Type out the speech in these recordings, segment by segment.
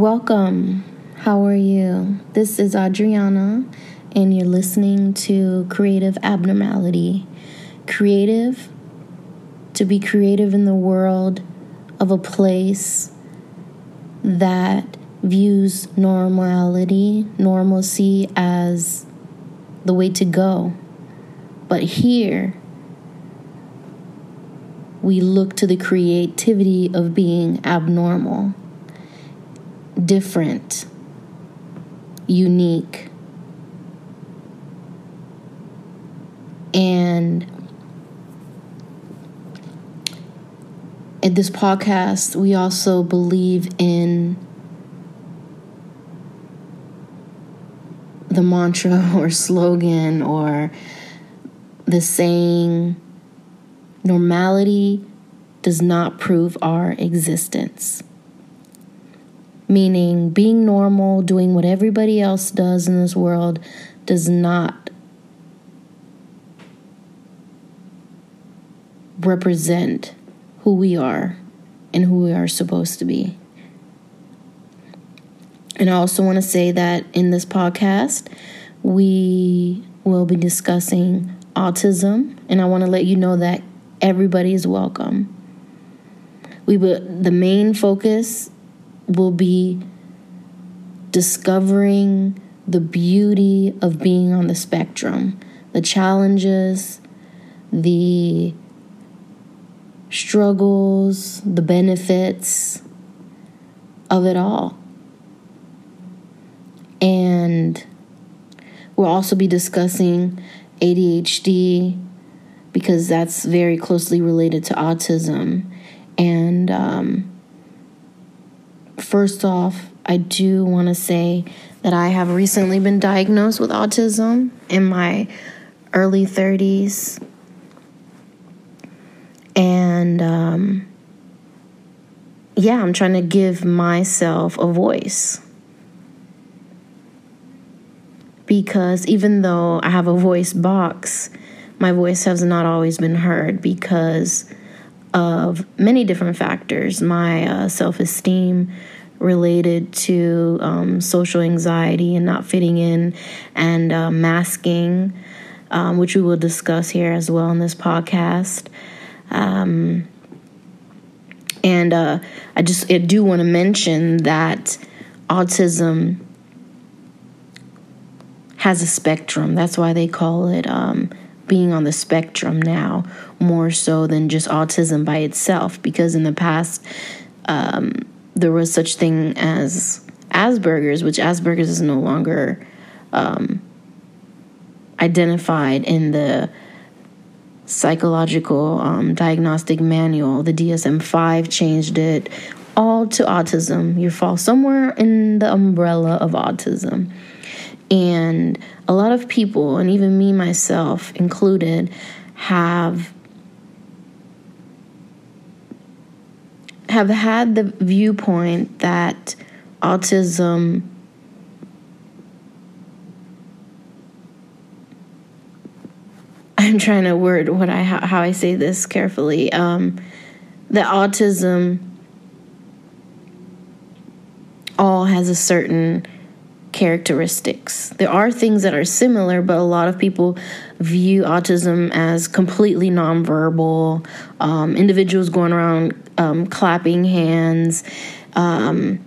Welcome. How are you? This is Adriana, and you're listening to Creative Abnormality. Creative, to be creative in the world of a place that views normality, normalcy as the way to go. But here, we look to the creativity of being abnormal different, unique. And in this podcast, we also believe in the mantra or slogan or the saying normality does not prove our existence meaning being normal, doing what everybody else does in this world, does not represent who we are and who we are supposed to be. And I also want to say that in this podcast, we will be discussing autism, and I want to let you know that everybody is welcome. We will, the main focus will be discovering the beauty of being on the spectrum, the challenges, the struggles, the benefits of it all. And we'll also be discussing ADHD because that's very closely related to autism. And um, First off, I do want to say that I have recently been diagnosed with autism in my early 30s. And um, yeah, I'm trying to give myself a voice. Because even though I have a voice box, my voice has not always been heard because of many different factors my uh, self esteem related to um, social anxiety and not fitting in and uh, masking, um, which we will discuss here as well in this podcast. Um, and uh, I just I do want to mention that autism has a spectrum. That's why they call it um, being on the spectrum now, more so than just autism by itself. Because in the past, um, there was such thing as Asperger's, which Asperger's is no longer um, identified in the psychological um, diagnostic manual. The DSM 5 changed it all to autism. You fall somewhere in the umbrella of autism. And a lot of people, and even me myself included, have have had the viewpoint that autism I'm trying to word what I how I say this carefully. Um, that autism all has a certain characteristics. There are things that are similar, but a lot of people view autism as completely nonverbal. Um, individuals going around um, clapping hands, um,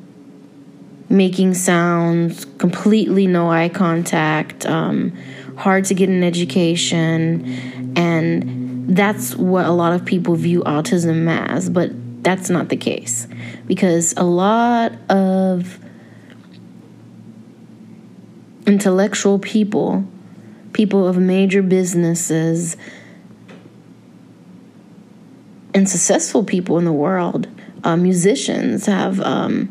making sounds, completely no eye contact, um, hard to get an education, and that's what a lot of people view autism as, but that's not the case because a lot of intellectual people, people of major businesses, and successful people in the world, uh, musicians have um,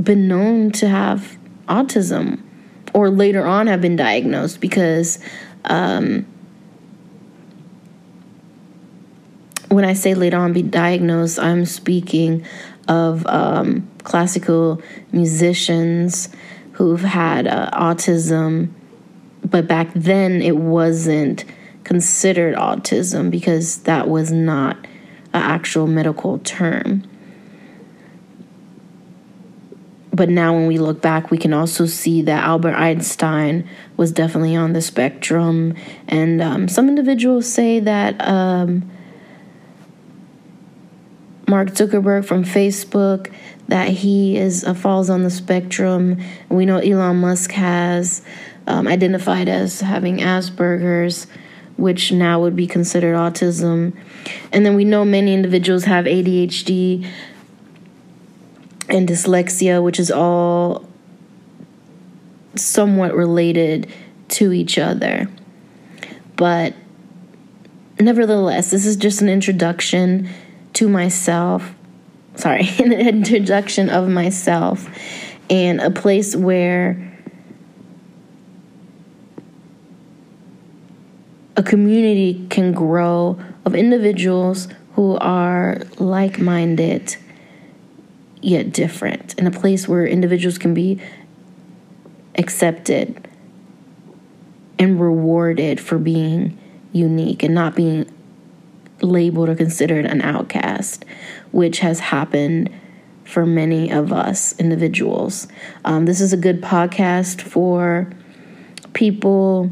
been known to have autism or later on have been diagnosed because um, when I say later on be diagnosed, I'm speaking of um, classical musicians who've had uh, autism, but back then it wasn't considered autism because that was not an actual medical term. but now when we look back, we can also see that Albert Einstein was definitely on the spectrum. And um, some individuals say that um, Mark Zuckerberg from Facebook that he is uh, falls on the spectrum. We know Elon Musk has um, identified as having Asperger's, which now would be considered autism. And then we know many individuals have ADHD and dyslexia, which is all somewhat related to each other. But nevertheless, this is just an introduction to myself. Sorry, an introduction of myself and a place where a community can grow of individuals who are like minded yet different, in a place where individuals can be accepted and rewarded for being unique and not being labeled or considered an outcast, which has happened for many of us individuals. Um, this is a good podcast for people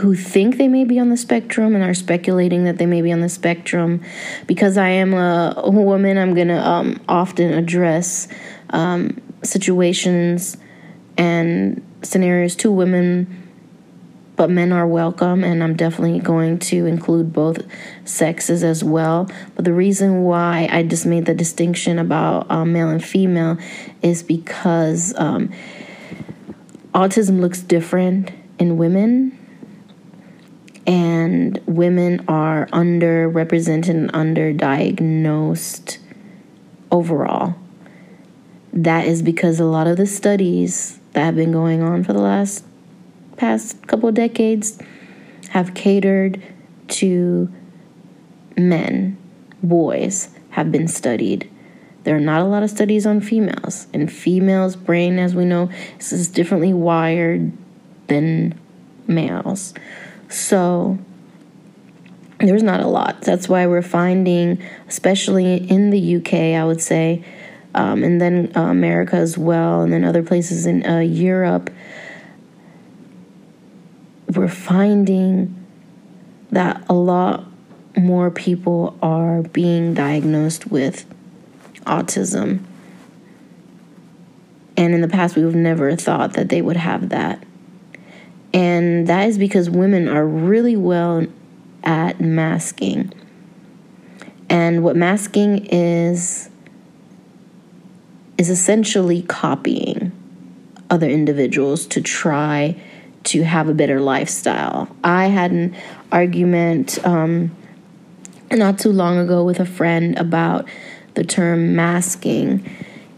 who think they may be on the spectrum and are speculating that they may be on the spectrum. Because I am a, woman, I'm going to um, often address um, situations and scenarios to women, but men are welcome, and I'm definitely going to include both sexes as well. But the reason why I just made the distinction about um, male and female is because um, autism looks different in women and women are underrepresented and underdiagnosed overall. That is because a lot of the studies that have been going on for the last past couple decades have catered to men, boys have been studied. There are not a lot of studies on females, and females' brain, as we know, is differently wired than males. So there's not a lot. That's why we're finding, especially in the UK, I would say, um, and then uh, America as well, and then other places in uh, Europe, we're finding that a lot more people are being diagnosed with autism. And in the past, we've never thought that they would have that. And that is because women are really well at masking. And what masking is, is essentially copying other individuals to try to have a better lifestyle. I had an argument um, not too long ago with a friend about the term masking.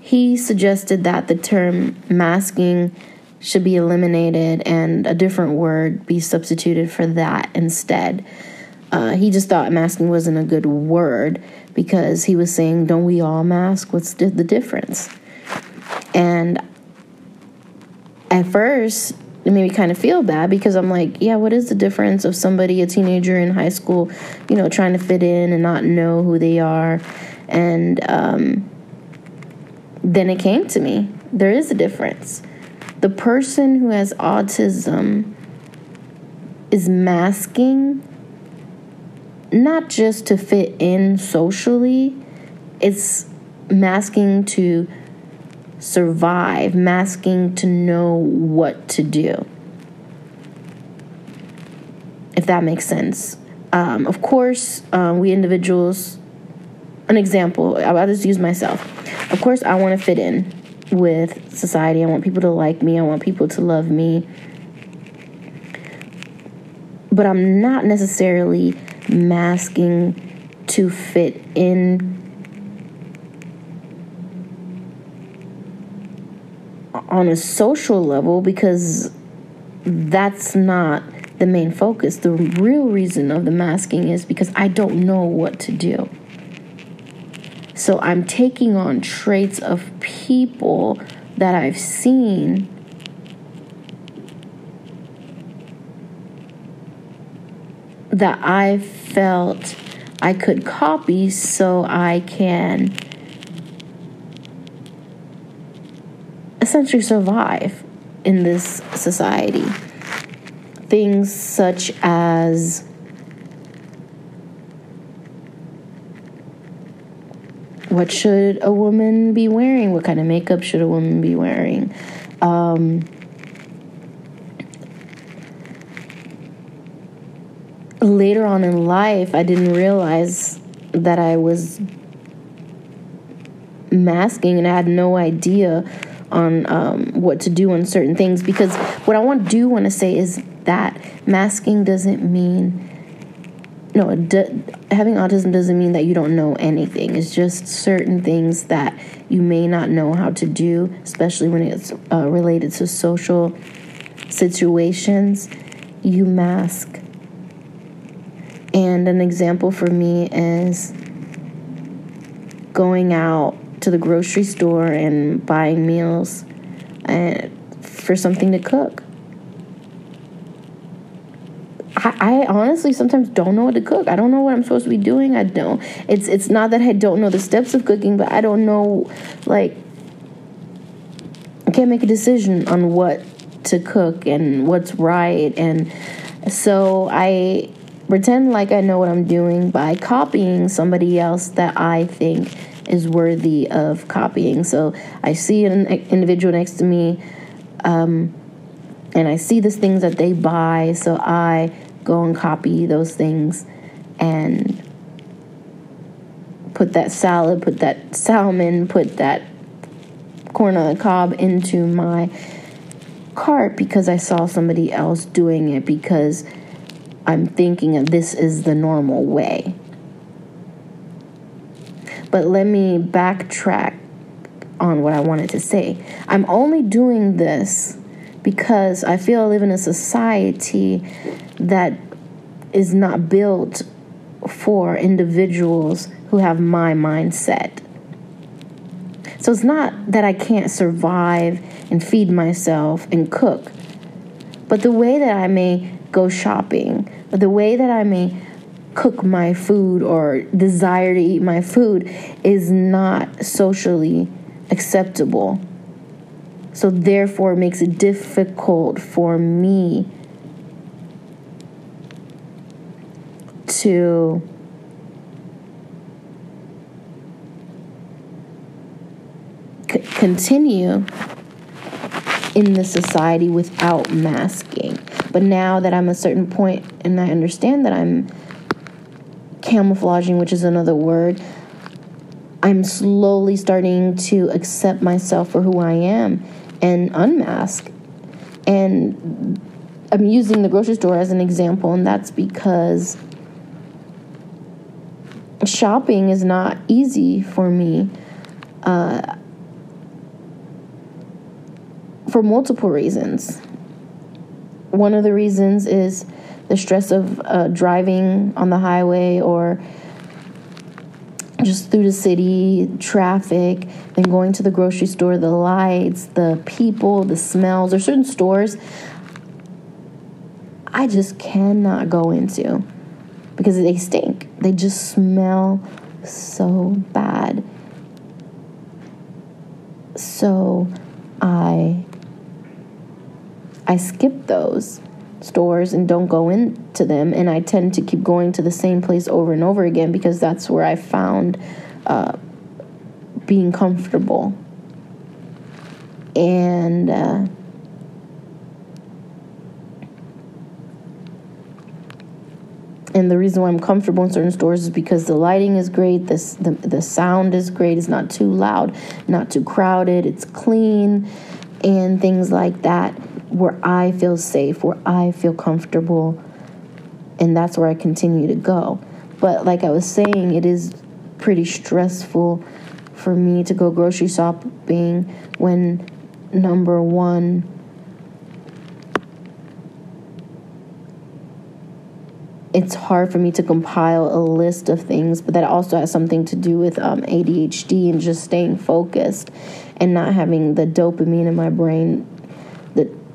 He suggested that the term masking should be eliminated and a different word be substituted for that instead. Uh, he just thought masking wasn't a good word because he was saying, Don't we all mask? What's the difference? And at first, it made me kind of feel bad because I'm like, yeah, what is the difference of somebody, a teenager in high school, you know, trying to fit in and not know who they are? And um, then it came to me there is a difference the person who has autism is masking not just to fit in socially, it's masking to survive, masking to know what to do. If that makes sense. Um, of course, uh, we individuals, an example, I'll just use myself. Of course, I want to fit in with society. I want people to like me. I want people to love me. But I'm not necessarily masking to fit in on a social level because that's not the main focus. The real reason of the masking is because I don't know what to do. So I'm taking on traits of people that I've seen that I felt I could copy so I can essentially survive in this society. Things such as what should a woman be wearing? What kind of makeup should a woman be wearing? Um, later on in life, I didn't realize that I was masking and I had no idea on um, what to do on certain things because what I want do want to say is that masking doesn't mean no do, having autism doesn't mean that you don't know anything. It's just certain things that you may not know how to do especially when it's uh, related to social situations. You mask. And an example for me is going out to the grocery store and buying meals and uh, for something to cook. I, I honestly sometimes don't know what to cook. I don't know what I'm supposed to be doing. I don't. It's it's not that I don't know the steps of cooking, but I don't know like I can't make a decision on what to cook and what's right and so I pretend like I know what I'm doing by copying somebody else that I think is worthy of copying. So I see an individual next to me, um, and I see the things that they buy, so I go and copy those things and put that salad, put that salmon, put that corn on the cob into my cart because I saw somebody else doing it because I'm thinking that this is the normal way. But let me backtrack on what I wanted to say. I'm only doing this because I feel I live in a society that is not built for individuals who have my mindset. So it's not that I can't survive and feed myself and cook, but the way that I may go shopping, the way that I may cook my food or desire to eat my food is not socially acceptable. So, therefore, it makes it difficult for me to continue in the society without masking. But now that I'm a certain point and I understand that I'm camouflaging, which is another word, I'm slowly starting to accept myself for who I am and unmask. And I'm using the grocery store as an example, and that's because shopping is not easy for me uh, for multiple reasons. One of the reasons is the stress of uh, driving on the highway or just through the city, traffic, then going to the grocery store, the lights, the people, the smells. There's certain stores I just cannot go into because they stink. They just smell so bad. So I I skip those stores and don't go into them. And I tend to keep going to the same place over and over again because that's where I found uh, being comfortable. And uh, and the reason why I'm comfortable in certain stores is because the lighting is great, this the, the sound is great, it's not too loud, not too crowded, it's clean, and things like that where I feel safe, where I feel comfortable, and that's where I continue to go. But like I was saying, it is pretty stressful for me to go grocery shopping when number one, it's hard for me to compile a list of things, but that also has something to do with um, ADHD and just staying focused and not having the dopamine in my brain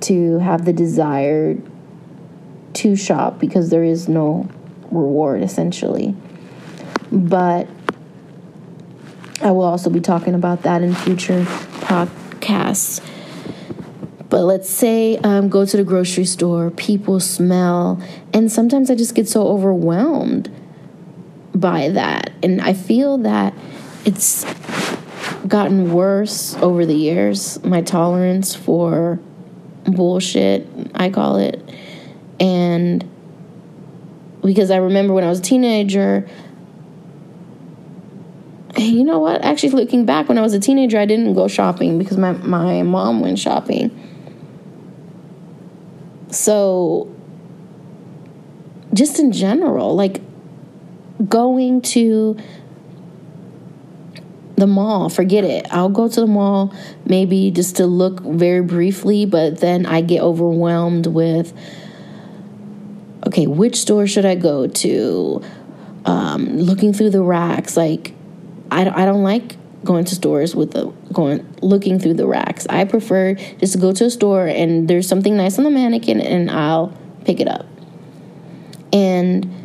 to have the desire to shop because there is no reward essentially. But I will also be talking about that in future podcasts. But let's say um, go to the grocery store, people smell, and sometimes I just get so overwhelmed by that. And I feel that it's gotten worse over the years, my tolerance for bullshit, I call it. And because I remember when I was a teenager, you know what? Actually, looking back, when I was a teenager, I didn't go shopping because my, my mom went shopping. So, just in general, like going to the mall, forget it. I'll go to the mall maybe just to look very briefly, but then I get overwhelmed with okay, which store should I go to? Um, looking through the racks, like I, I don't like going to stores with the going looking through the racks. I prefer just to go to a store and there's something nice on the mannequin and I'll pick it up. And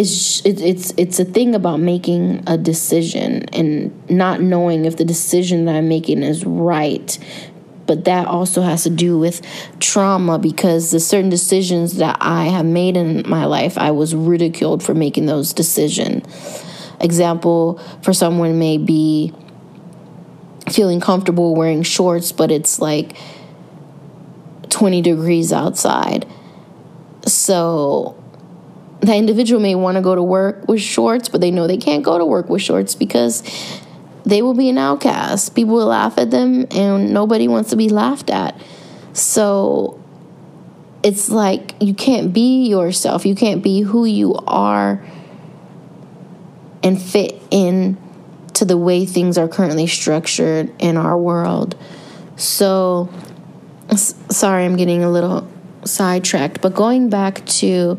it's it's it's a thing about making a decision and not knowing if the decision that I'm making is right. But that also has to do with trauma because the certain decisions that I have made in my life, I was ridiculed for making those decisions example for someone may be feeling comfortable wearing shorts, but it's like 20 degrees outside. So that individual may want to go to work with shorts, but they know they can't go to work with shorts because they will be an outcast. People will laugh at them, and nobody wants to be laughed at. So it's like you can't be yourself, you can't be who you are and fit in to the way things are currently structured in our world. So, sorry, I'm getting a little sidetracked, but going back to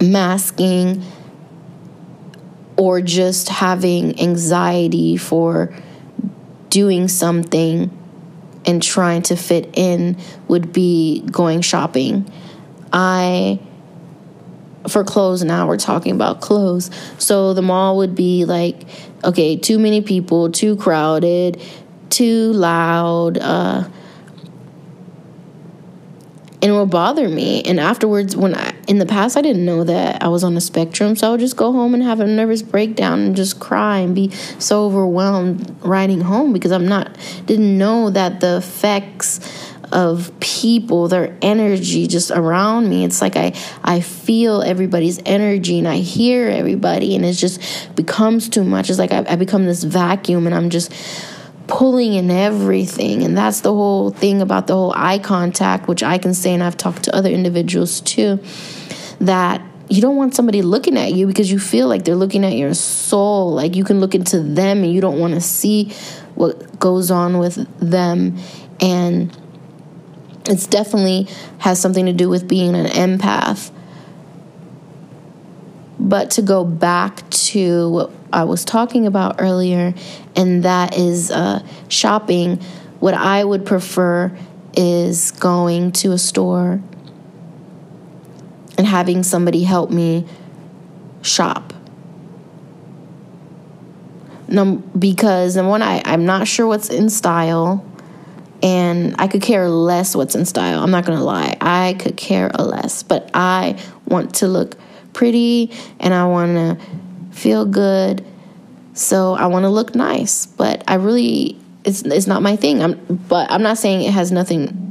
masking or just having anxiety for doing something and trying to fit in would be going shopping. I for clothes now we're talking about clothes so the mall would be like okay too many people too crowded too loud uh and it would bother me and afterwards when i in the past i didn't know that i was on the spectrum so i would just go home and have a nervous breakdown and just cry and be so overwhelmed riding home because i'm not didn't know that the effects of people, their energy just around me. It's like I I feel everybody's energy and I hear everybody, and it just becomes too much. It's like I, I become this vacuum, and I'm just pulling in everything. And that's the whole thing about the whole eye contact, which I can say, and I've talked to other individuals too, that you don't want somebody looking at you because you feel like they're looking at your soul. Like you can look into them and you don't want to see what goes on with them. And it's definitely has something to do with being an empath. But to go back to what I was talking about earlier, and that is uh, shopping, what I would prefer is going to a store and having somebody help me shop. No, because and one, I, I'm not sure what's in style and I could care less what's in style. I'm not gonna lie, I could care less, but I want to look pretty and I want to feel good. So I want to look nice, but I really it's it's not my thing. I'm but I'm not saying it has nothing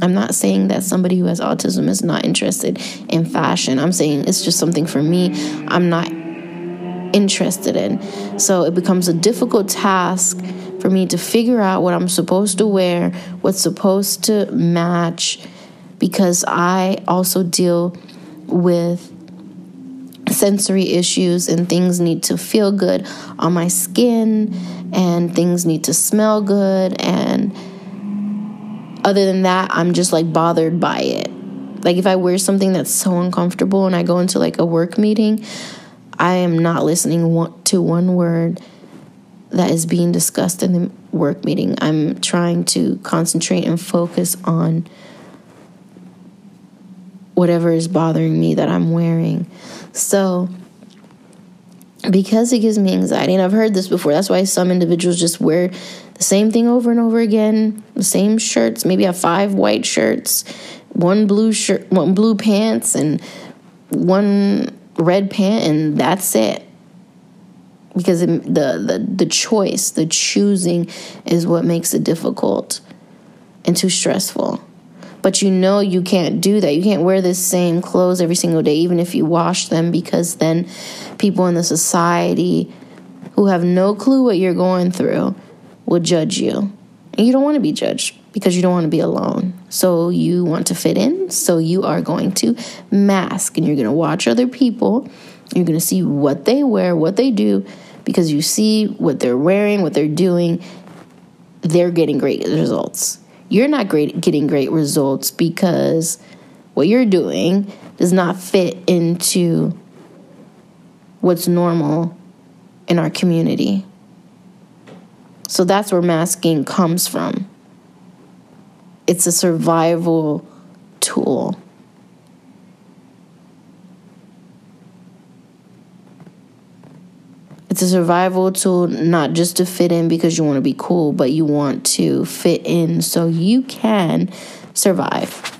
I'm not saying that somebody who has autism is not interested in fashion. I'm saying it's just something for me. I'm not interested in. So it becomes a difficult task for me to figure out what I'm supposed to wear, what's supposed to match, because I also deal with sensory issues and things need to feel good on my skin and things need to smell good and other than that I'm just like bothered by it. Like if I wear something that's so uncomfortable and I go into like a work meeting, I am not listening to one word that is being discussed in the work meeting. I'm trying to concentrate and focus on whatever is bothering me that I'm wearing. So, because it gives me anxiety and i've heard this before that's why some individuals just wear the same thing over and over again the same shirts maybe have five white shirts one blue shirt one blue pants and one red pant and that's it because the, the the choice the choosing is what makes it difficult and too stressful but you know you can't do that. You can't wear the same clothes every single day, even if you wash them, because then people in the society who have no clue what you're going through will judge you. And you don't want to be judged because you don't want to be alone. So you want to fit in. So you are going to mask and you're going to watch other people. You're going to see what they wear, what they do, because you see what they're wearing, what they're doing. They're getting great results you're not great getting great results because what you're doing does not fit into what's normal in our community. So that's where masking comes from. It's a survival tool. It's a survival tool, not just to fit in because you want to be cool, but you want to fit in so you can survive.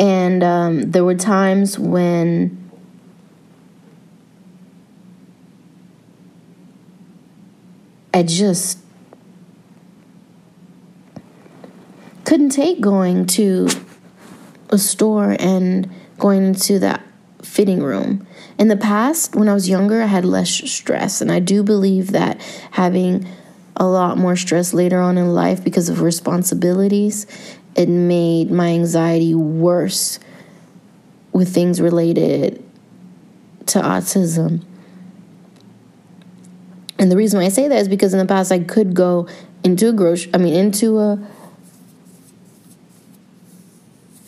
And um, there were times when I just couldn't take going to a store and going to that fitting room in the past, when I was younger, I had less stress, and I do believe that having a lot more stress later on in life because of responsibilities, it made my anxiety worse with things related to autism. And the reason why I say that is because in the past I could go into a grocery, I mean, into a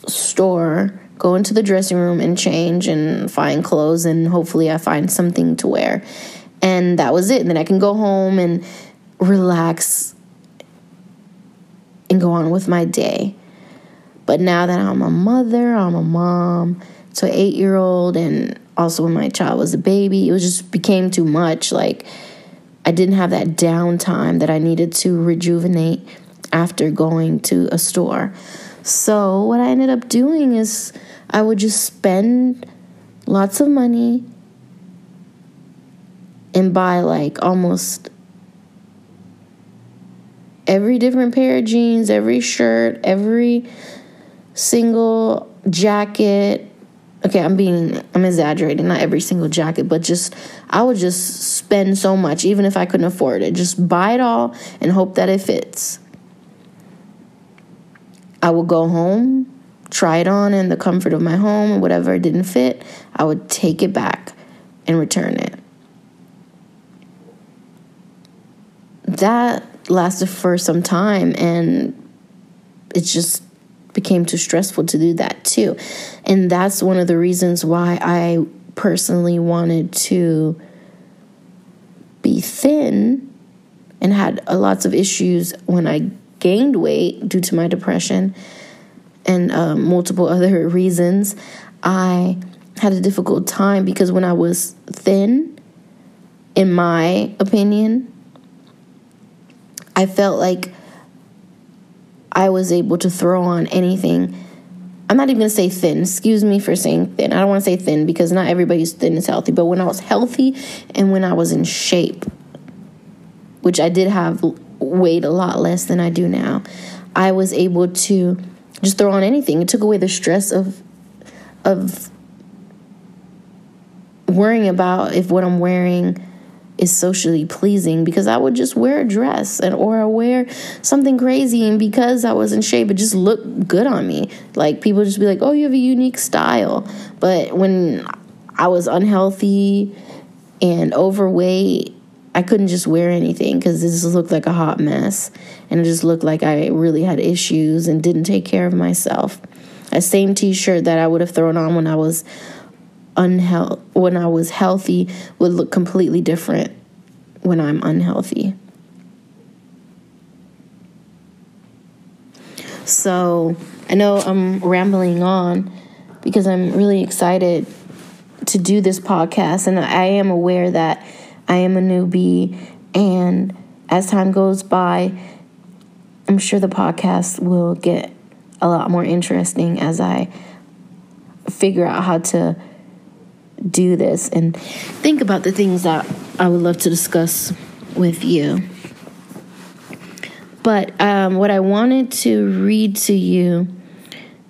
store go into the dressing room and change and find clothes and hopefully I find something to wear. And that was it. And then I can go home and relax and go on with my day. But now that I'm a mother, I'm a mom to an eight year old, and also when my child was a baby, it was just became too much. Like I didn't have that downtime that I needed to rejuvenate after going to a store. So what I ended up doing is I would just spend lots of money and buy like almost every different pair of jeans, every shirt, every single jacket. Okay, I'm being I'm exaggerating, not every single jacket, but just I would just spend so much even if I couldn't afford it. Just buy it all and hope that it fits. I would go home try it on in the comfort of my home and whatever didn't fit, I would take it back and return it. That lasted for some time and it just became too stressful to do that too. And that's one of the reasons why I personally wanted to be thin and had lots of issues when I gained weight due to my depression and um, multiple other reasons, I had a difficult time because when I was thin, in my opinion, I felt like I was able to throw on anything. I'm not even gonna say thin. Excuse me for saying thin. I don't wanna say thin because not everybody's thin is healthy. But when I was healthy and when I was in shape, which I did have weight a lot less than I do now, I was able to just throw on anything. It took away the stress of of worrying about if what I'm wearing is socially pleasing because I would just wear a dress and or I wear something crazy and because I was in shape it just looked good on me. Like people just be like, "Oh, you have a unique style." But when I was unhealthy and overweight I couldn't just wear anything because this looked like a hot mess. And it just looked like I really had issues and didn't take care of myself. A same t shirt that I would have thrown on when I was unhealthy, when I was healthy, would look completely different when I'm unhealthy. So I know I'm rambling on because I'm really excited to do this podcast, and I am aware that I am a newbie, and as time goes by, I'm sure the podcast will get a lot more interesting as I figure out how to do this and think about the things that I would love to discuss with you. But um, what I wanted to read to you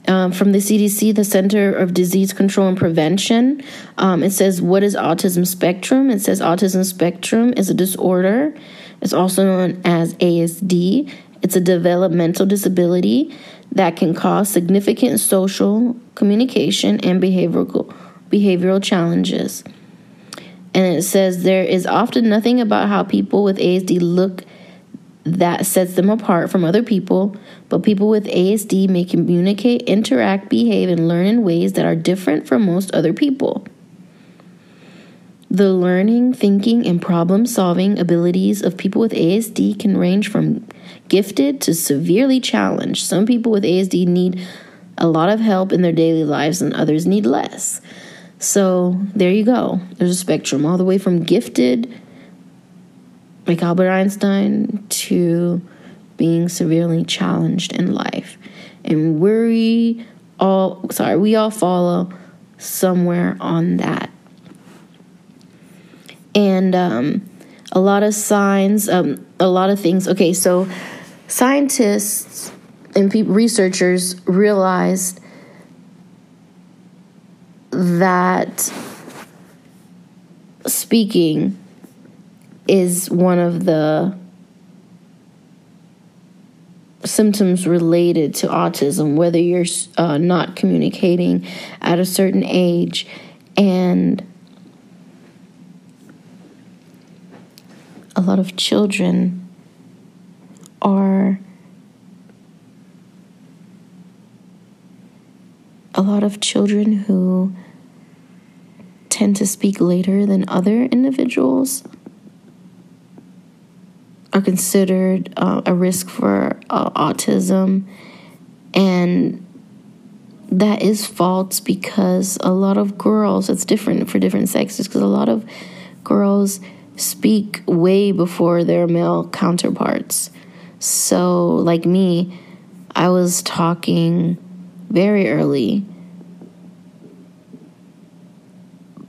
um, from the CDC, the Center of Disease Control and Prevention, um, it says, What is autism spectrum? It says, Autism spectrum is a disorder. It's also known as ASD. It's a developmental disability that can cause significant social, communication, and behavioral, behavioral challenges. And it says there is often nothing about how people with ASD look that sets them apart from other people, but people with ASD may communicate, interact, behave, and learn in ways that are different from most other people. The learning, thinking, and problem solving abilities of people with ASD can range from gifted to severely challenged. Some people with ASD need a lot of help in their daily lives, and others need less. So there you go. There's a spectrum all the way from gifted, like Albert Einstein, to being severely challenged in life. And we all, sorry, we all follow somewhere on that and um, a lot of signs, um, a lot of things. Okay, so scientists and researchers realized that speaking is one of the symptoms related to autism, whether you're uh, not communicating at a certain age. And a lot of children are a lot of children who tend to speak later than other individuals are considered uh, a risk for uh, autism and that is false because a lot of girls it's different for different sexes because a lot of girls speak way before their male counterparts. So, like me, I was talking very early.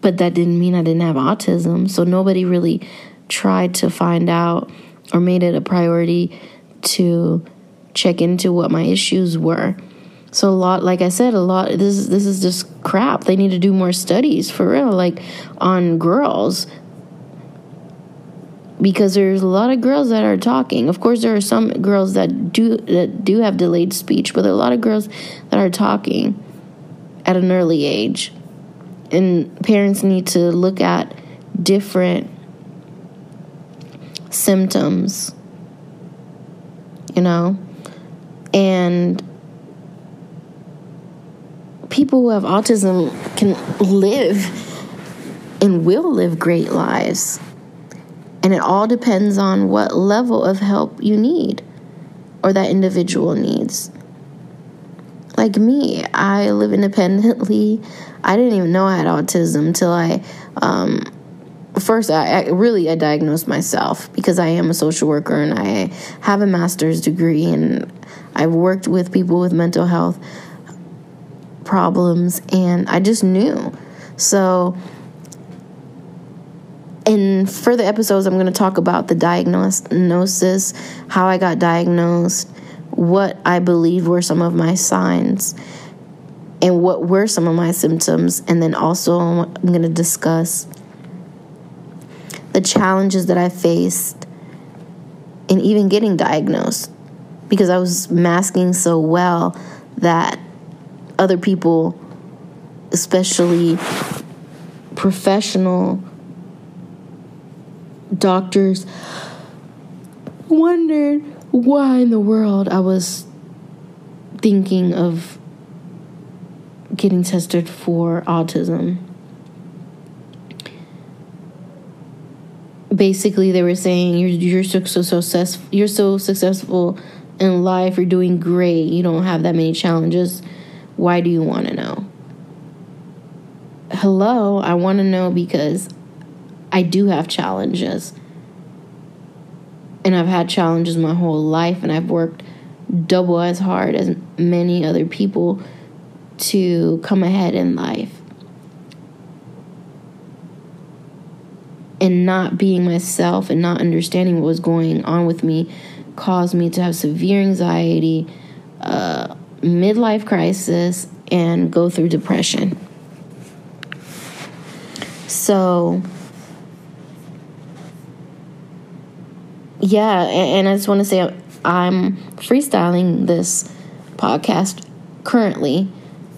But that didn't mean I didn't have autism. So, nobody really tried to find out or made it a priority to check into what my issues were. So a lot, like I said, a lot. This is this is just crap. They need to do more studies for real, like on girls because there's a lot of girls that are talking. Of course, there are some girls that do that do have delayed speech, but there are a lot of girls that are talking at an early age. And parents need to look at different symptoms, you know? And people who have autism can live and will live great lives and it all depends on what level of help you need or that individual needs. Like me, I live independently. I didn't even know I had autism until I, um, first, I, I really I diagnosed myself because I am a social worker and I have a master's degree and I've worked with people with mental health problems and I just knew. So in further episodes, I'm going to talk about the diagnosis, how I got diagnosed, what I believe were some of my signs, and what were some of my symptoms. And then also, I'm going to discuss the challenges that I faced in even getting diagnosed because I was masking so well that other people, especially professional doctors wondered why in the world I was thinking of getting tested for autism. Basically, they were saying you're you're so, so successful. You're so successful in life. You're doing great. You don't have that many challenges. Why do you want to know? hello, I want to know because I do have challenges. And I've had challenges my whole life, and I've worked double as hard as many other people to come ahead in life. And not being myself and not understanding what was going on with me caused me to have severe anxiety, uh, midlife crisis, and go through depression. So, yeah, and I just want to say I'm freestyling this podcast currently.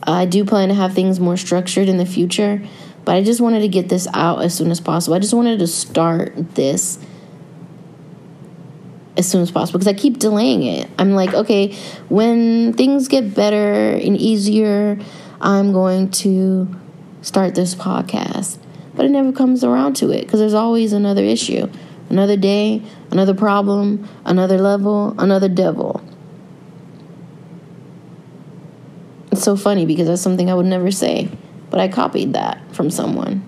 I do plan to have things more structured in the future, but I just wanted to get this out as soon as possible. I just wanted to start this as soon as possible because I keep delaying it. I'm like, okay, when things get better and easier, I'm going to start this podcast. But it never comes around to it because there's always another issue, another day, another problem, another level, another devil. It's so funny because that's something I would never say, but I copied that from someone.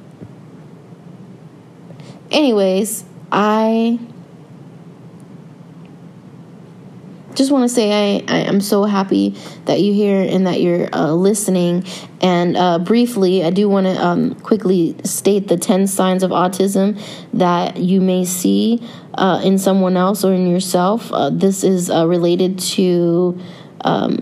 Anyways, I just want to say I, I am so happy that you're here and that you're uh, listening. And uh, briefly, I do want to um, quickly state the 10 signs of autism that you may see uh, in someone else or in yourself. Uh, this is uh, related to um,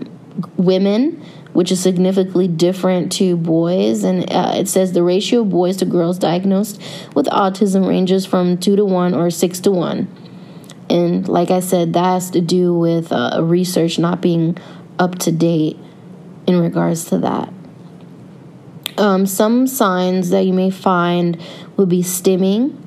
women. Which is significantly different to boys. And uh, it says the ratio of boys to girls diagnosed with autism ranges from 2 to 1 or 6 to 1 and like I said, that has to do with uh, research not being up to date in regards to that. Um, some signs that you may find would be stimming.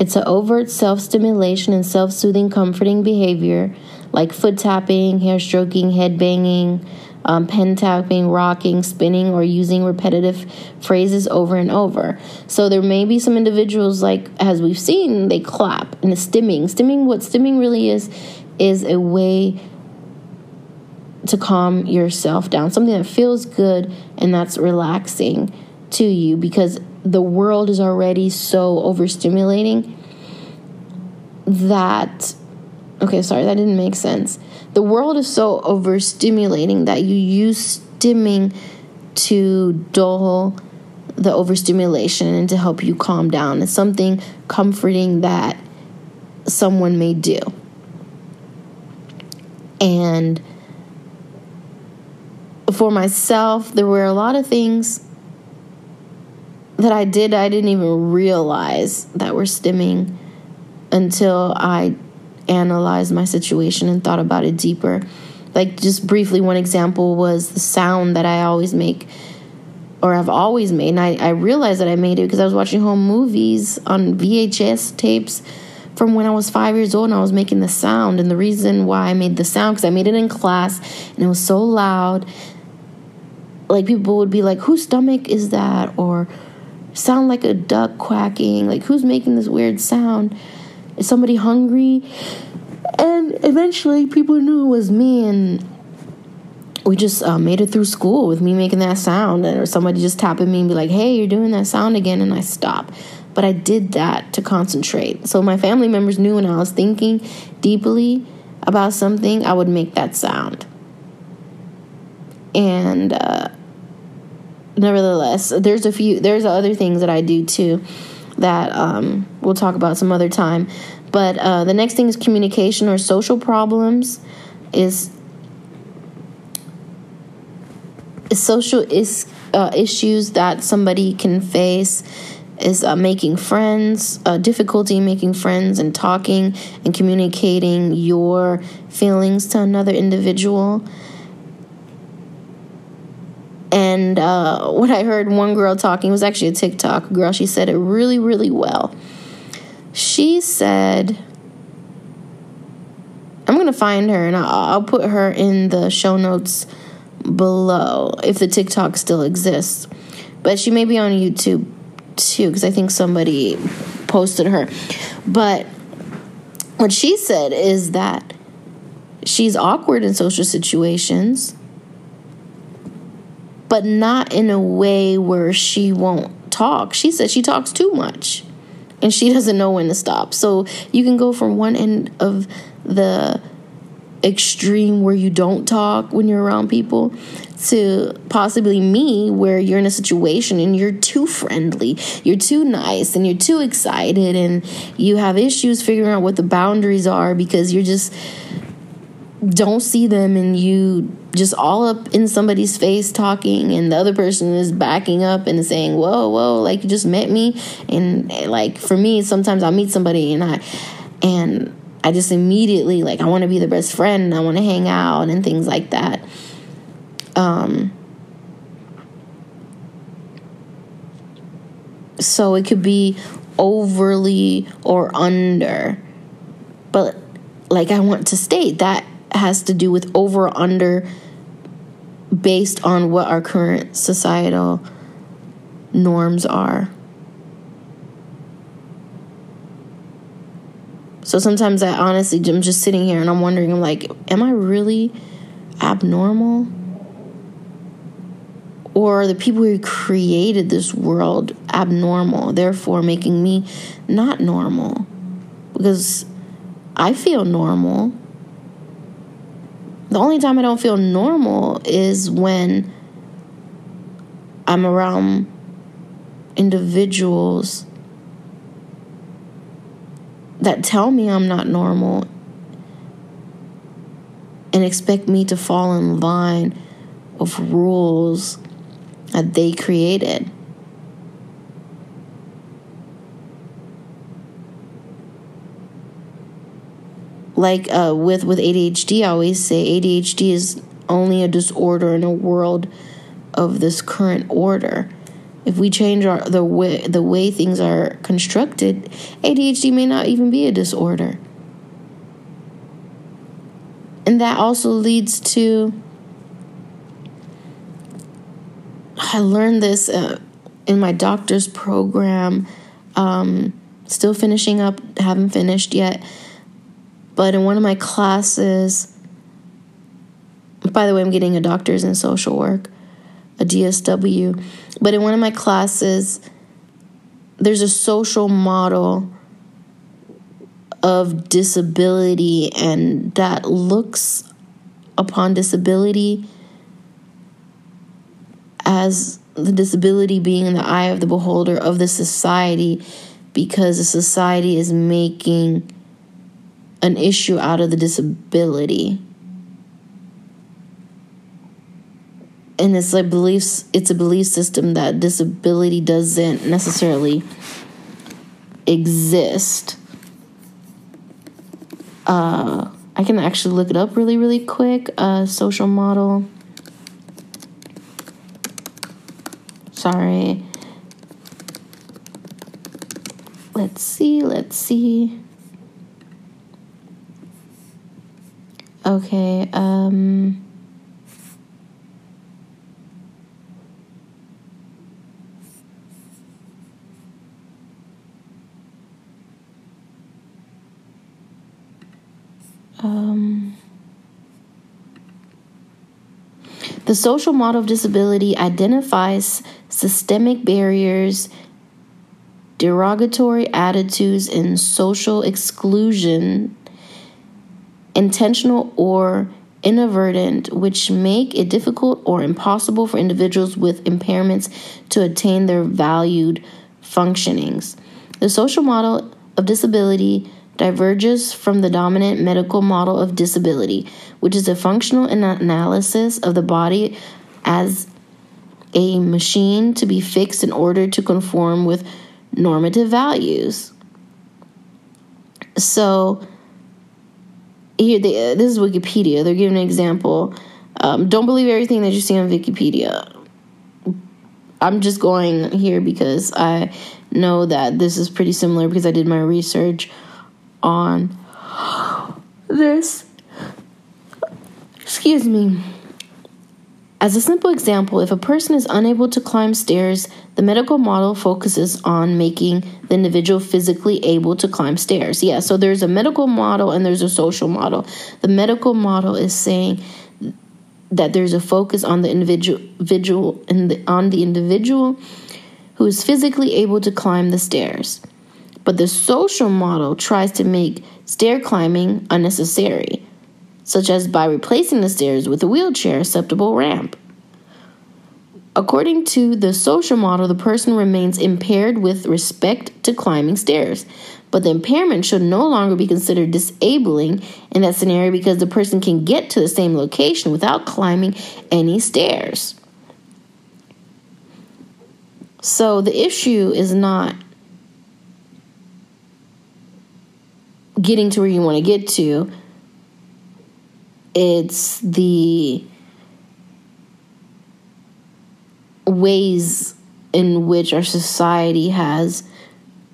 It's an overt self stimulation and self soothing, comforting behavior like foot tapping, hair stroking, head banging, um, pen tapping, rocking, spinning, or using repetitive phrases over and over. So there may be some individuals, like as we've seen, they clap and it's stimming. Stimming, what stimming really is, is a way to calm yourself down, something that feels good and that's relaxing to you because the world is already so overstimulating that okay sorry that didn't make sense the world is so overstimulating that you use stimming to dull the overstimulation and to help you calm down. It's something comforting that someone may do. And for myself, there were a lot of things that I did I didn't even realize that were stimming until I analyzed my situation and thought about it deeper. Like, just briefly, one example was the sound that I always make or I've always made. And I, I realized that I made it because I was watching home movies on VHS tapes from when I was five years old and I was making the sound. And the reason why I made the sound, because I made it in class and it was so loud. Like, people would be like, whose stomach is that? Or sound like a duck quacking. Like, who's making this weird sound? Is somebody hungry? And eventually, people knew it was me, and we just uh, made it through school with me making that sound, or somebody just tapping me and be like, "Hey, you're doing that sound again," and I stop. But I did that to concentrate. So my family members knew when I was thinking deeply about something, I would make that sound. And uh, nevertheless, there's a few, there's other things that I do too that um, we'll talk about some other time. But uh, the next thing is communication or social problems. Is, is social is uh, issues that somebody can face is uh, making friends, uh, difficulty making friends and talking and communicating your feelings to another individual. And uh, what I heard one girl talking was actually a TikTok girl. She said it really, really well. She said, I'm going to find her and I'll put her in the show notes below if the TikTok still exists. But she may be on YouTube too because I think somebody posted her. But what she said is that she's awkward in social situations but not in a way where she won't talk. She said she talks too much and she doesn't know when to stop. So you can go from one end of the extreme where you don't talk when you're around people to possibly me where you're in a situation and you're too friendly, you're too nice, and you're too excited, and you have issues figuring out what the boundaries are because you're just don't see them and you just all up in somebody's face talking and the other person is backing up and saying whoa whoa like you just met me. And like for me sometimes i'll meet somebody and i and i just immediately like i want to be the best friend and i want to hang out and things like that. Um so it could be overly or under but like i want to state that has to do with over under based on what our current societal norms are. So sometimes I honestly, I'm just sitting here and I'm wondering, I'm like, am I really abnormal? Or are the people who created this world abnormal, therefore making me not normal? Because I feel normal. The only time I don't feel normal is when I'm around individuals that tell me I'm not normal and expect me to fall in line of rules that they created. Like uh, with with ADHD, I always say ADHD is only a disorder in a world of this current order. If we change our the way the way things are constructed, ADHD may not even be a disorder. And that also leads to I learned this uh, in my doctor's program. Um, still finishing up, haven't finished yet but in one of my classes, by the way, I'm getting a doctor's in social work, a DSW. But in one of my classes, there's a social model of disability, and that looks upon disability as the disability being in the eye of the beholder of the society because the society is making an issue out of the disability. And it's like beliefs it's a belief system that disability doesn't necessarily exist. Uh I can actually look it up really, really quick. Uh, social model. Sorry. Let's see, let's see. Okay, um. Um, the social model of disability identifies systemic barriers, derogatory attitudes, and social exclusion intentional or inadvertent, which make it difficult or impossible for individuals with impairments to attain their valued functionings. The social model of disability diverges from the dominant medical model of disability, which is a functional analysis of the body as a machine to be fixed in order to conform with normative values. So, here they, uh, this is Wikipedia. They're giving an example. Um, don't believe everything that you see on Wikipedia. I'm just going here because I know that this is pretty similar because I did my research on this. Excuse me. As a simple example, if a person is unable to climb stairs, the medical model focuses on making the individual physically able to climb stairs. Yeah, so there's a medical model and there's a social model. The medical model is saying that there's a focus on the individual, individual the, on the individual who is physically able to climb the stairs. But the social model tries to make stair climbing unnecessary, such as by replacing the stairs with a wheelchair acceptable ramp. According to the social model, the person remains impaired with respect to climbing stairs, but the impairment should no longer be considered disabling in that scenario because the person can get to the same location without climbing any stairs. So the issue is not getting to where you want to get to, it's the ways in which our society has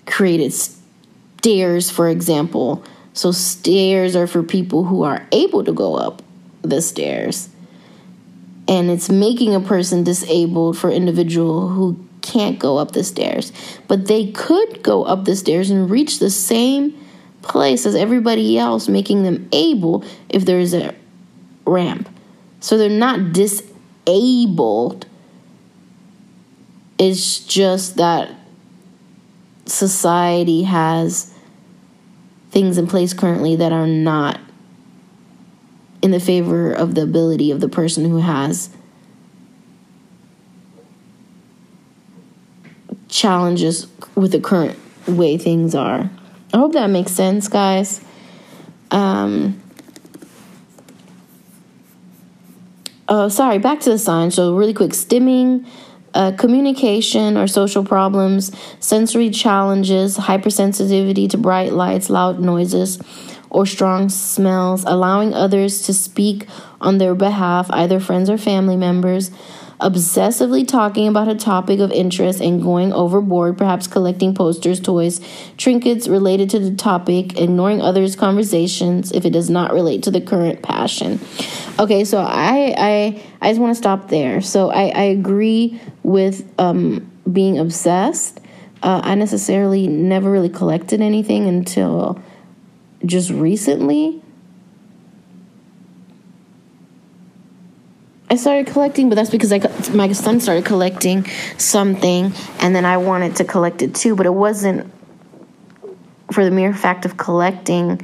created stairs, for example. So, stairs are for people who are able to go up the stairs. And it's making a person disabled for individual who can't go up the stairs. But they could go up the stairs and reach the same place as everybody else, making them able if there's a ramp. So they're not disabled it's just that society has things in place currently that are not in the favor of the ability of the person who has challenges with the current way things are. I hope that makes sense, guys. Um, oh, sorry, back to the sign. So, really quick stimming, uh, communication or social problems, sensory challenges, hypersensitivity to bright lights, loud noises, or strong smells, allowing others to speak on their behalf, either friends or family members, obsessively talking about a topic of interest and going overboard, perhaps collecting posters, toys, trinkets related to the topic, ignoring others' conversations if it does not relate to the current passion. Okay, so I I I just want to stop there. So I I agree with um, being obsessed. Uh, I necessarily never really collected anything until just recently. I started collecting, but that's because I my son started collecting something, and then I wanted to collect it too. But it wasn't for the mere fact of collecting.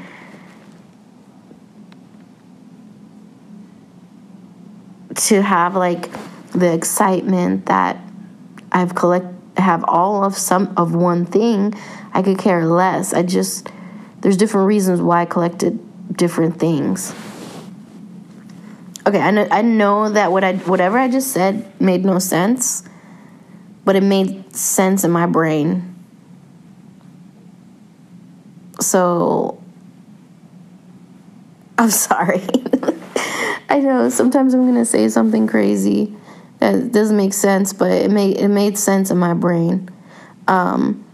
To have like the excitement that I've collect have all of some of one thing, I could care less. I just there's different reasons why I collected different things okay, I know, I know that what I whatever I just said made no sense, but it made sense in my brain. So I'm sorry. I know sometimes I'm gonna say something crazy that doesn't make sense, but it made it made sense in my brain. Um,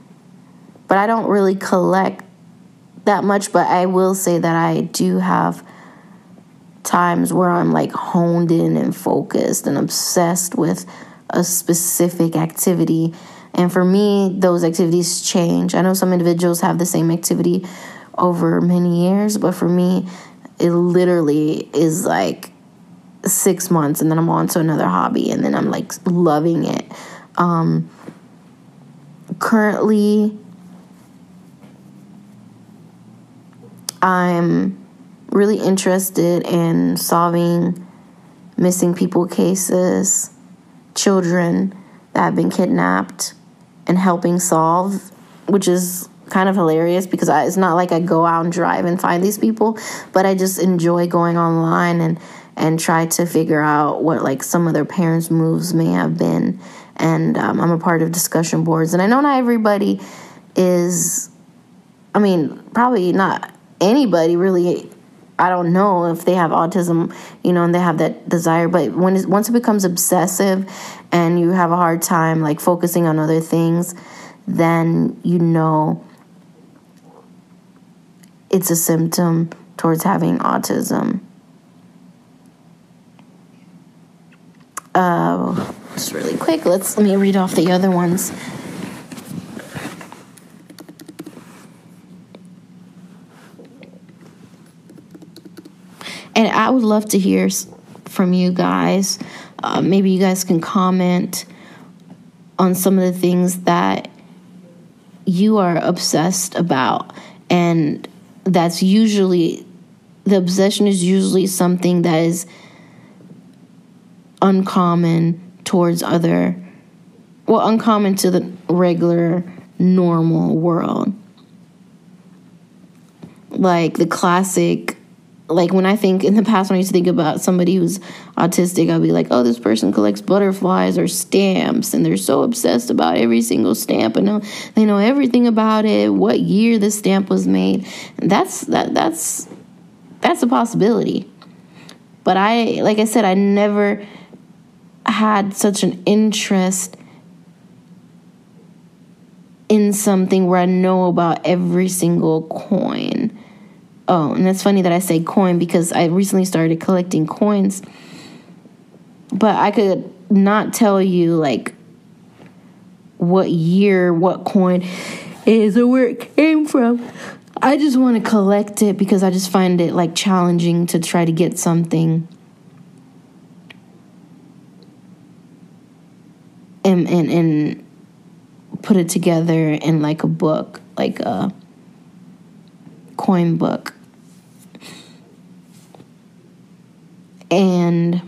but I don't really collect that much. But I will say that I do have times where I'm like honed in and focused and obsessed with a specific activity. And for me, those activities change. I know some individuals have the same activity over many years, but for me, it literally is like six months and then I'm on to another hobby and then I'm like loving it. Um, currently, I'm really interested in solving missing people cases, children that have been kidnapped, and helping solve, which is kind of hilarious because I, it's not like I go out and drive and find these people, but I just enjoy going online and and try to figure out what like some of their parents' moves may have been. And um, I'm a part of discussion boards, and I know not everybody is. I mean, probably not anybody really I don't know if they have autism, you know, and they have that desire. But when it, once it becomes obsessive, and you have a hard time like focusing on other things, then you know it's a symptom towards having autism. Uh, just really quick, let's let me read off the other ones. And I would love to hear from you guys. Uh, maybe you guys can comment on some of the things that you are obsessed about. And that's usually, the obsession is usually something that is uncommon towards other, well, uncommon to the regular, normal world. Like the classic like when I think in the past when I used to think about somebody who's autistic, I'll be like, oh, this person collects butterflies or stamps, and they're so obsessed about every single stamp, and they know everything about it, what year the stamp was made. And that's that that's that's a possibility. But I, like I said, I never had such an interest in something where I know about every single coin Oh, and it's funny that I say coin because I recently started collecting coins. But I could not tell you like what year what coin is or where it came from. I just want to collect it because I just find it like challenging to try to get something and and and put it together in like a book, like a coin book. And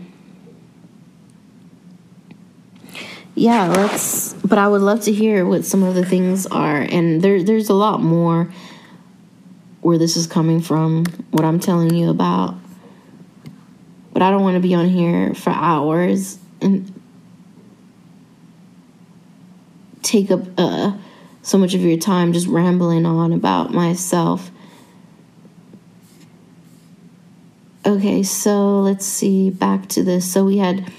yeah, let's but I would love to hear what some of the things are and there there's a lot more where this is coming from, what I'm telling you about. But I don't want to be on here for hours and take up uh, so much of your time just rambling on about myself. Okay, so let's see back to this. So we had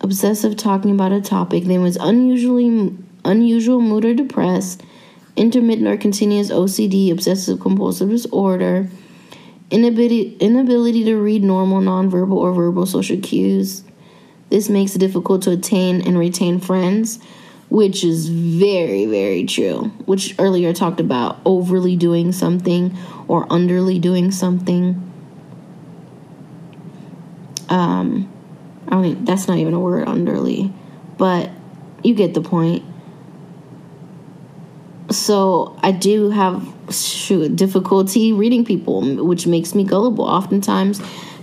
obsessive talking about a topic, then was unusually unusual mood or depressed, intermittent or continuous OCD, obsessive compulsive disorder, inability inability to read normal nonverbal or verbal social cues. This makes it difficult to attain and retain friends, which is very very true. Which earlier talked about overly doing something or underly doing something um, I mean, that's not even a word underly, but you get the point. So I do have shoot, difficulty reading people, which makes me gullible. Oftentimes,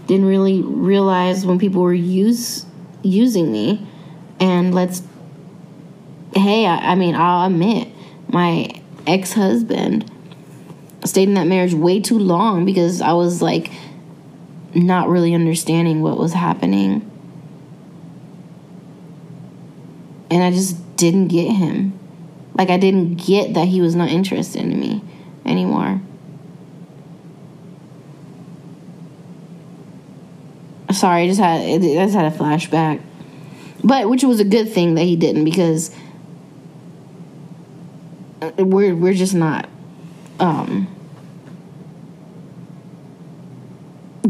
didn't really realize when people were use using me, and let's. Hey, I, I mean, I'll admit, my ex husband stayed in that marriage way too long because I was like not really understanding what was happening. And I just didn't get him. Like, I didn't get that he was not interested in me anymore. Sorry, I just had I just had a flashback, but which was a good thing that he didn't because we're we're just not um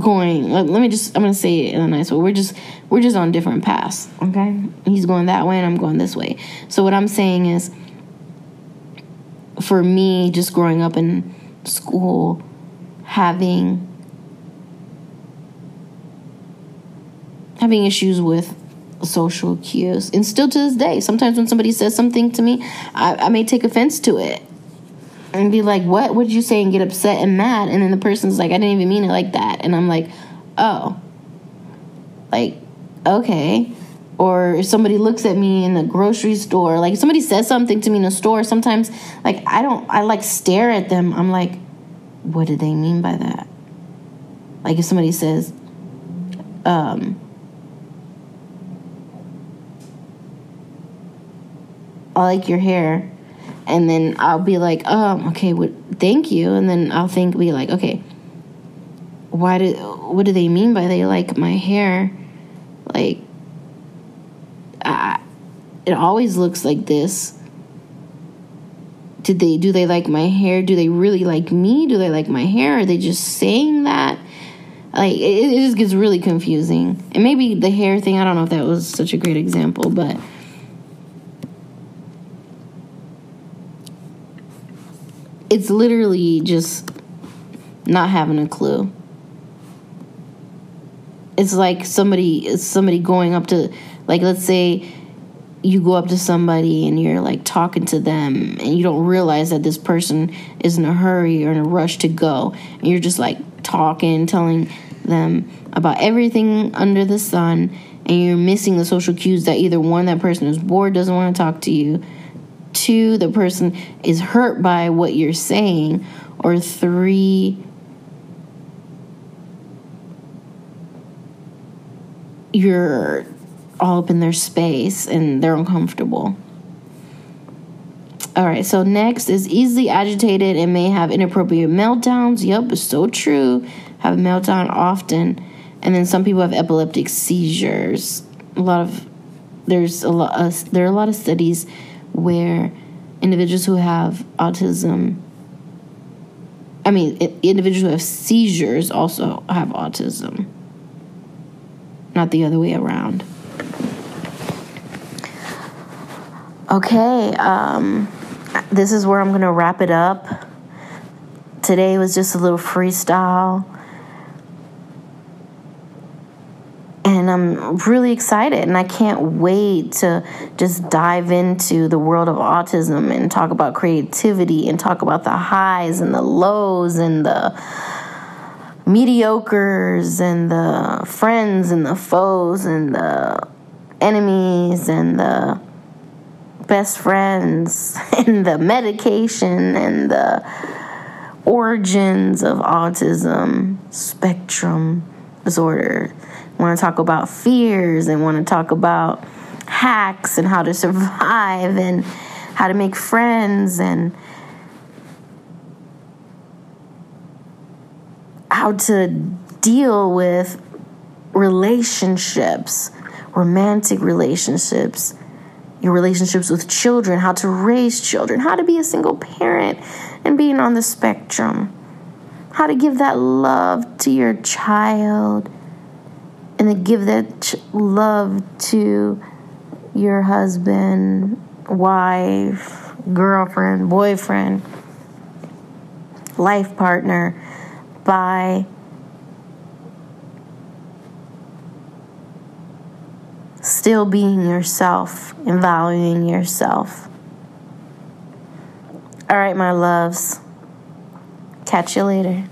going let, let me just i'm gonna say it in a nice way. We're just we're just on different paths okay? He's going that way and i'm going this way. So what i'm saying is for me just growing up in school having having issues with social cues and still to this day sometimes when somebody says something to me i, I may take offense to it and be like, "What? Did you say?" and get upset and mad, and then the person's like, "I didn't even mean it like that," and I'm like, "Oh, like, okay." Or if somebody looks at me in the grocery store, like if somebody says something to me in a store, sometimes like I don't, I like stare at them. I'm like, what do they mean by that? Like if somebody says, um, I like your hair and then I'll be like, oh, okay, what? Thank you, and then I'll think, be like, okay, why do? What do they mean by they like my hair? Like, I, it always looks like this. Did they? Do they like my hair? Do they really like me? Do they like my hair? Are they just saying that? Like, it, it just gets really confusing. And maybe the hair thing. I don't know if that was such a great example, but it's literally just not having a clue. It's like somebody somebody going up to like let's say you go up to somebody and you're like talking to them and you don't realize that this person is in a hurry or in a rush to go and you're just like talking telling them about everything under the sun and you're missing the social cues that either one that person is bored doesn't want to talk to you two the person is hurt by what you're saying or three you're all up in their space and they're uncomfortable. All right, so next is easily agitated and may have inappropriate meltdowns. Yep, it's so true. Have a meltdown often. And then some people have epileptic seizures. A lot of there's a lot of, uh, there are a lot of studies where individuals who have autism I mean, individuals who have seizures also have autism. Not the other way around. Okay, um, this is where I'm going to wrap it up. Today was just a little freestyle. And I'm really excited, and I can't wait to just dive into the world of autism and talk about creativity and talk about the highs and the lows and the mediocres and the friends and the foes and the enemies and the best friends and the medication and the origins of autism spectrum disorder. Want to talk about fears and want to talk about hacks and how to survive and how to make friends and how to deal with relationships, romantic relationships your relationships with children, how to raise children, how to be a single parent and being on the spectrum, how to give that love to your child, and then give that love to your husband, wife, girlfriend, boyfriend, life partner by still being yourself and valuing yourself. All right, my loves. Catch you later.